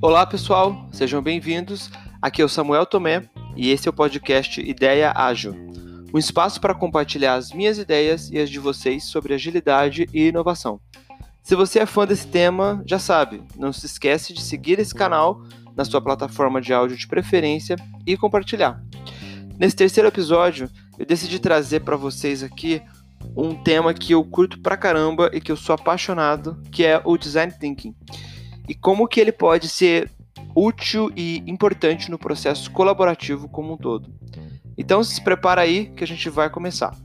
Olá pessoal, sejam bem-vindos. Aqui é o Samuel Tomé e esse é o podcast Ideia Ágil, um espaço para compartilhar as minhas ideias e as de vocês sobre agilidade e inovação. Se você é fã desse tema, já sabe, não se esquece de seguir esse canal na sua plataforma de áudio de preferência e compartilhar. Nesse terceiro episódio, eu decidi trazer para vocês aqui um tema que eu curto pra caramba e que eu sou apaixonado, que é o design thinking e como que ele pode ser útil e importante no processo colaborativo como um todo. Então se prepara aí que a gente vai começar.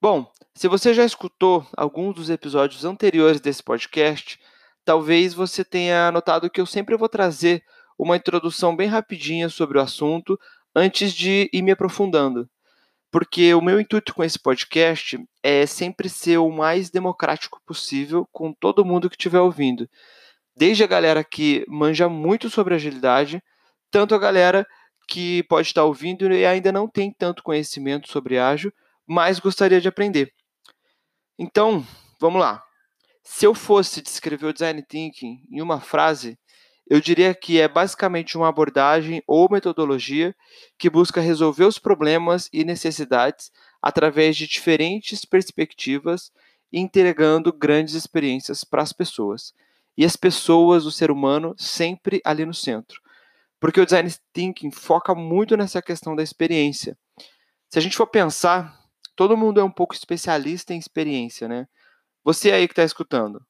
Bom, se você já escutou alguns dos episódios anteriores desse podcast, talvez você tenha notado que eu sempre vou trazer uma introdução bem rapidinha sobre o assunto antes de ir me aprofundando porque o meu intuito com esse podcast é sempre ser o mais democrático possível com todo mundo que estiver ouvindo. Desde a galera que manja muito sobre agilidade, tanto a galera que pode estar ouvindo e ainda não tem tanto conhecimento sobre ágil, mas gostaria de aprender. Então, vamos lá. Se eu fosse descrever o design thinking em uma frase, eu diria que é basicamente uma abordagem ou metodologia que busca resolver os problemas e necessidades através de diferentes perspectivas entregando grandes experiências para as pessoas. E as pessoas, o ser humano, sempre ali no centro. Porque o design thinking foca muito nessa questão da experiência. Se a gente for pensar, todo mundo é um pouco especialista em experiência, né? Você aí que está escutando,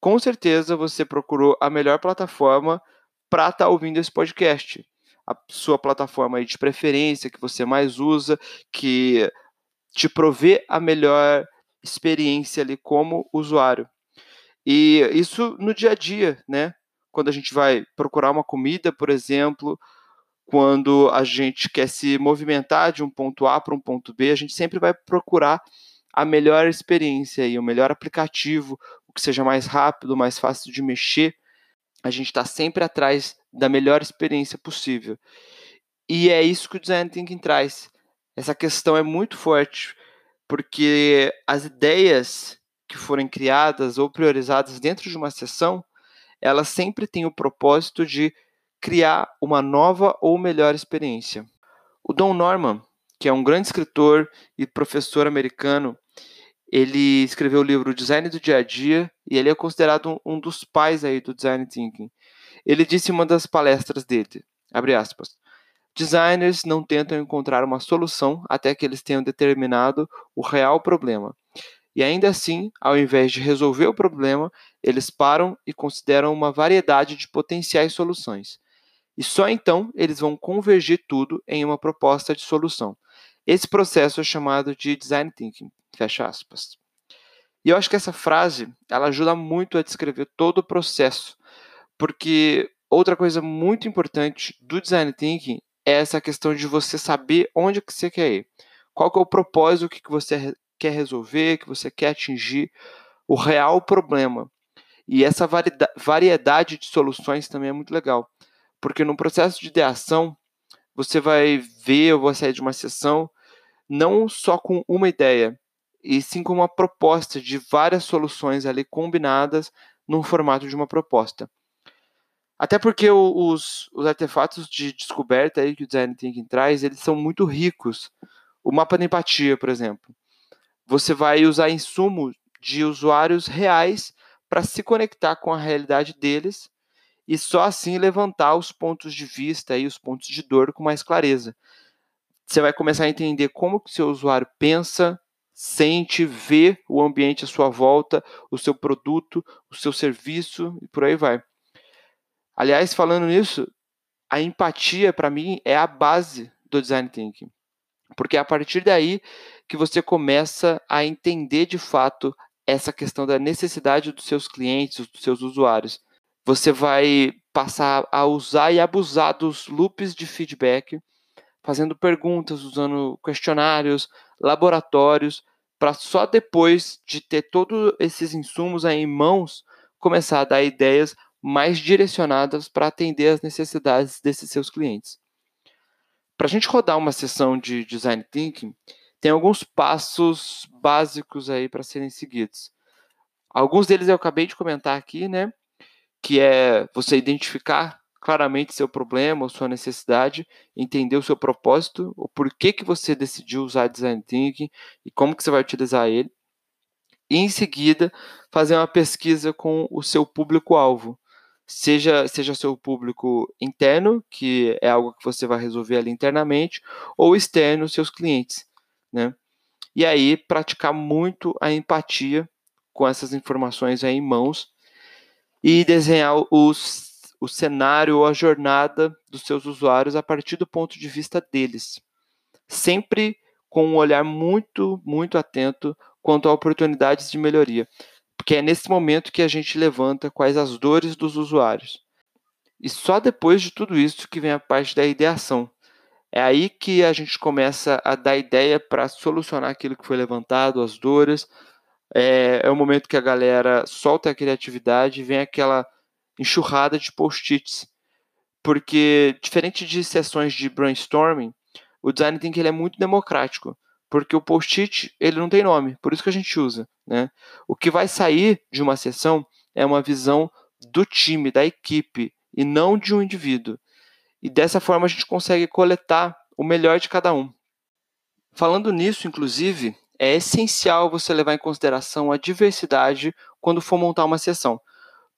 com certeza você procurou a melhor plataforma para estar tá ouvindo esse podcast. A sua plataforma de preferência que você mais usa, que te provê a melhor experiência ali como usuário. E isso no dia a dia, né? Quando a gente vai procurar uma comida, por exemplo, quando a gente quer se movimentar de um ponto A para um ponto B, a gente sempre vai procurar a melhor experiência e o melhor aplicativo, o que seja mais rápido, mais fácil de mexer. A gente está sempre atrás da melhor experiência possível. E é isso que o design thinking traz. Essa questão é muito forte, porque as ideias que forem criadas ou priorizadas dentro de uma sessão, elas sempre têm o propósito de criar uma nova ou melhor experiência. O Don Norman, que é um grande escritor e professor americano, ele escreveu o livro Design do Dia a Dia e ele é considerado um, dos pais aí do design thinking. Ele disse em uma das palestras dele, abre aspas, designers não tentam encontrar uma solução até que eles tenham determinado o real problema. E ainda assim, ao invés de resolver o problema, eles param e consideram uma variedade de potenciais soluções. E só então eles vão convergir tudo em uma proposta de solução. Esse processo é chamado de design thinking. Fecha aspas. E eu acho que essa frase ela ajuda muito a descrever todo o processo, porque outra coisa muito importante do design thinking é essa questão de você saber onde que você quer ir, qual que é o propósito que você quer resolver, que você quer atingir, o real problema. E essa variedade de soluções também é muito legal, porque no processo de ideação você vai ver, ou vai sair de uma sessão não só com uma ideia, e sim com uma proposta de várias soluções ali combinadas no formato de uma proposta. Até porque os, os artefatos de descoberta aí que o Design Thinking traz, eles são muito ricos. O mapa da empatia, por exemplo. Você vai usar insumo de usuários reais para se conectar com a realidade deles e só assim levantar os pontos de vista e os pontos de dor com mais clareza. Você vai começar a entender como que o seu usuário pensa, sente, vê o ambiente à sua volta, o seu produto, o seu serviço e por aí vai. Aliás, falando nisso, a empatia para mim é a base do design thinking. Porque é a partir daí que você começa a entender de fato essa questão da necessidade dos seus clientes, dos seus usuários. Você vai passar a usar e abusar dos loops de feedback, fazendo perguntas, usando questionários, laboratórios, para só depois de ter todos esses insumos aí em mãos, começar a dar ideias mais direcionadas para atender as necessidades desses seus clientes. Para a gente rodar uma sessão de design thinking, tem alguns passos básicos aí para serem seguidos. Alguns deles eu acabei de comentar aqui, né? Que é você identificar claramente seu problema ou sua necessidade, entender o seu propósito, o porquê que você decidiu usar design thinking e como que você vai utilizar ele. E em seguida, fazer uma pesquisa com o seu público-alvo. Seja, seja seu público interno, que é algo que você vai resolver ali internamente, ou externo, seus clientes né? E aí praticar muito a empatia com essas informações aí em mãos e desenhar os, o cenário ou a jornada dos seus usuários a partir do ponto de vista deles. Sempre com um olhar muito, muito atento quanto a oportunidades de melhoria. Porque é nesse momento que a gente levanta quais as dores dos usuários. E só depois de tudo isso que vem a parte da ideação, é aí que a gente começa a dar ideia para solucionar aquilo que foi levantado, as dores. É, é o momento que a galera solta a criatividade vem aquela enxurrada de post-its. Porque, diferente de sessões de brainstorming, o design thinking ele é muito democrático. Porque o post-it ele não tem nome, por isso que a gente usa. Né? O que vai sair de uma sessão é uma visão do time, da equipe, e não de um indivíduo. E dessa forma a gente consegue coletar o melhor de cada um. Falando nisso, inclusive, é essencial você levar em consideração a diversidade quando for montar uma sessão.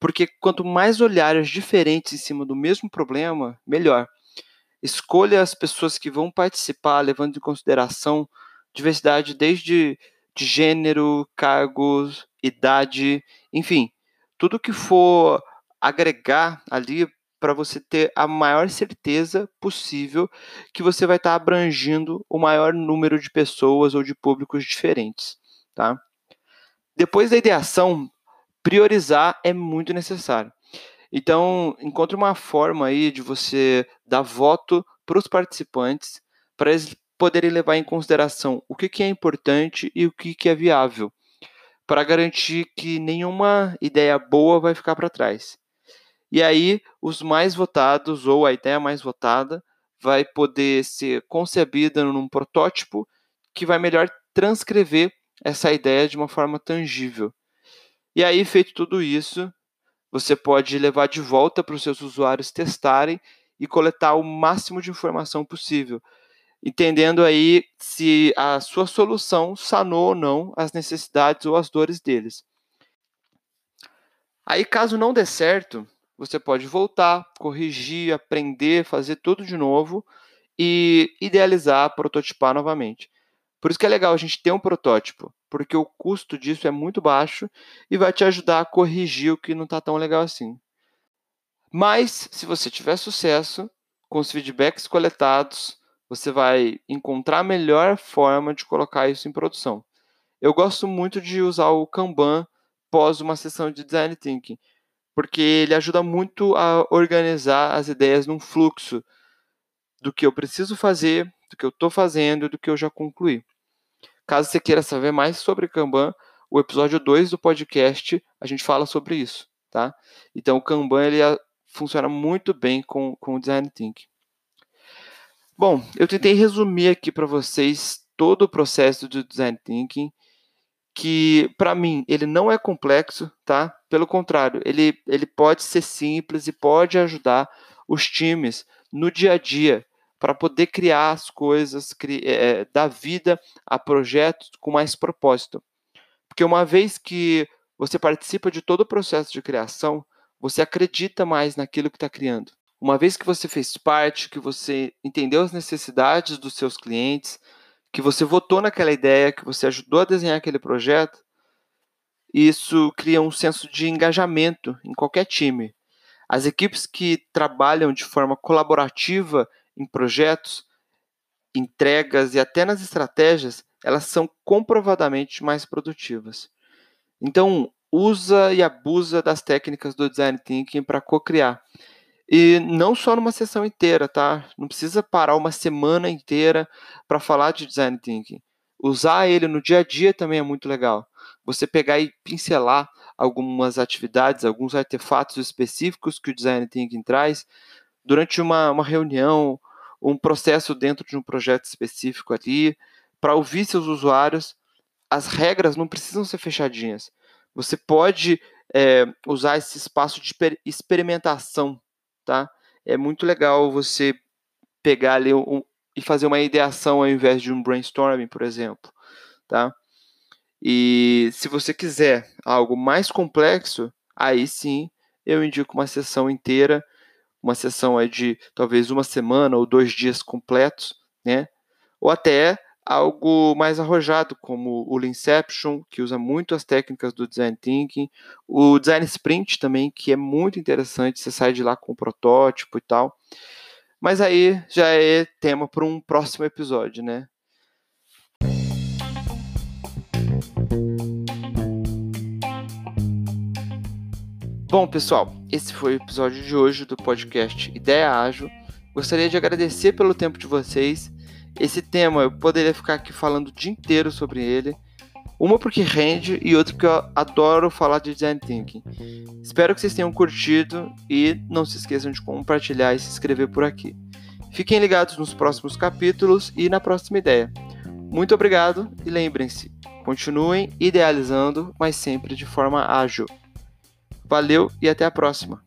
Porque quanto mais olhares diferentes em cima do mesmo problema, melhor. Escolha as pessoas que vão participar, levando em consideração diversidade desde de gênero, cargos, idade, enfim, tudo que for agregar ali para você ter a maior certeza possível que você vai estar tá abrangindo o maior número de pessoas ou de públicos diferentes, tá? Depois da ideação, priorizar é muito necessário. Então, encontre uma forma aí de você dar voto para os participantes, para eles poderem levar em consideração o que, que é importante e o que, que é viável, para garantir que nenhuma ideia boa vai ficar para trás. E aí, os mais votados, ou a ideia mais votada, vai poder ser concebida num protótipo que vai melhor transcrever essa ideia de uma forma tangível. E aí, feito tudo isso, você pode levar de volta para os seus usuários testarem e coletar o máximo de informação possível, entendendo aí se a sua solução sanou ou não as necessidades ou as dores deles. Aí, caso não dê certo, você pode voltar, corrigir, aprender, fazer tudo de novo e idealizar, prototipar novamente. Por isso que é legal a gente ter um protótipo, porque o custo disso é muito baixo e vai te ajudar a corrigir o que não está tão legal assim. Mas, se você tiver sucesso com os feedbacks coletados, você vai encontrar a melhor forma de colocar isso em produção. Eu gosto muito de usar o Kanban pós uma sessão de design thinking, porque ele ajuda muito a organizar as ideias num fluxo do que eu preciso fazer, do que eu estou fazendo, do que eu já concluí. Caso você queira saber mais sobre Kanban, o episódio 2 do podcast, a gente fala sobre isso, tá? Então, o Kanban, ele funciona muito bem com, com o Design Thinking. Bom, eu tentei resumir aqui para vocês todo o processo do Design Thinking que para mim ele não é complexo, tá? Pelo contrário, ele, ele pode ser simples e pode ajudar os times no dia a dia para poder criar as coisas, é, dar vida a projetos com mais propósito. Porque uma vez que você participa de todo o processo de criação, você acredita mais naquilo que está criando. Uma vez que você fez parte, que você entendeu as necessidades dos seus clientes, que você votou naquela ideia, que você ajudou a desenhar aquele projeto, isso cria um senso de engajamento em qualquer time. As equipes que trabalham de forma colaborativa em projetos, entregas e até nas estratégias, elas são comprovadamente mais produtivas. Então, usa e abusa das técnicas do design thinking para co-criar. E não só numa sessão inteira, tá? Não precisa parar uma semana inteira para falar de design thinking. Usar ele no dia a dia também é muito legal. Você pegar e pincelar algumas atividades, alguns artefatos específicos que o design thinking traz durante uma, uma reunião, um processo dentro de um projeto específico ali, para ouvir seus usuários, as regras não precisam ser fechadinhas. Você pode é, usar esse espaço de experimentação, tá? É muito legal você pegar ali um, e fazer uma ideação ao invés de um brainstorming, por exemplo, tá? E se você quiser algo mais complexo, aí sim eu indico uma sessão inteira, uma sessão aí de talvez uma semana ou dois dias completos, né? Ou até algo mais arrojado, como o Leanception, que usa muito as técnicas do Design Thinking, o Design Sprint também, que é muito interessante, você sai de lá com o protótipo e tal. Mas aí já é tema para um próximo episódio, né? Bom, pessoal, esse foi o episódio de hoje do podcast Ideia Ágil. Gostaria de agradecer pelo tempo de vocês. Esse tema eu poderia ficar aqui falando o dia inteiro sobre ele. Uma porque rende e outra porque eu adoro falar de design thinking. Espero que vocês tenham curtido e não se esqueçam de compartilhar e se inscrever por aqui. Fiquem ligados nos próximos capítulos e na próxima ideia. Muito obrigado e lembrem-se, continuem idealizando, mas sempre de forma ágil. Valeu e até a próxima!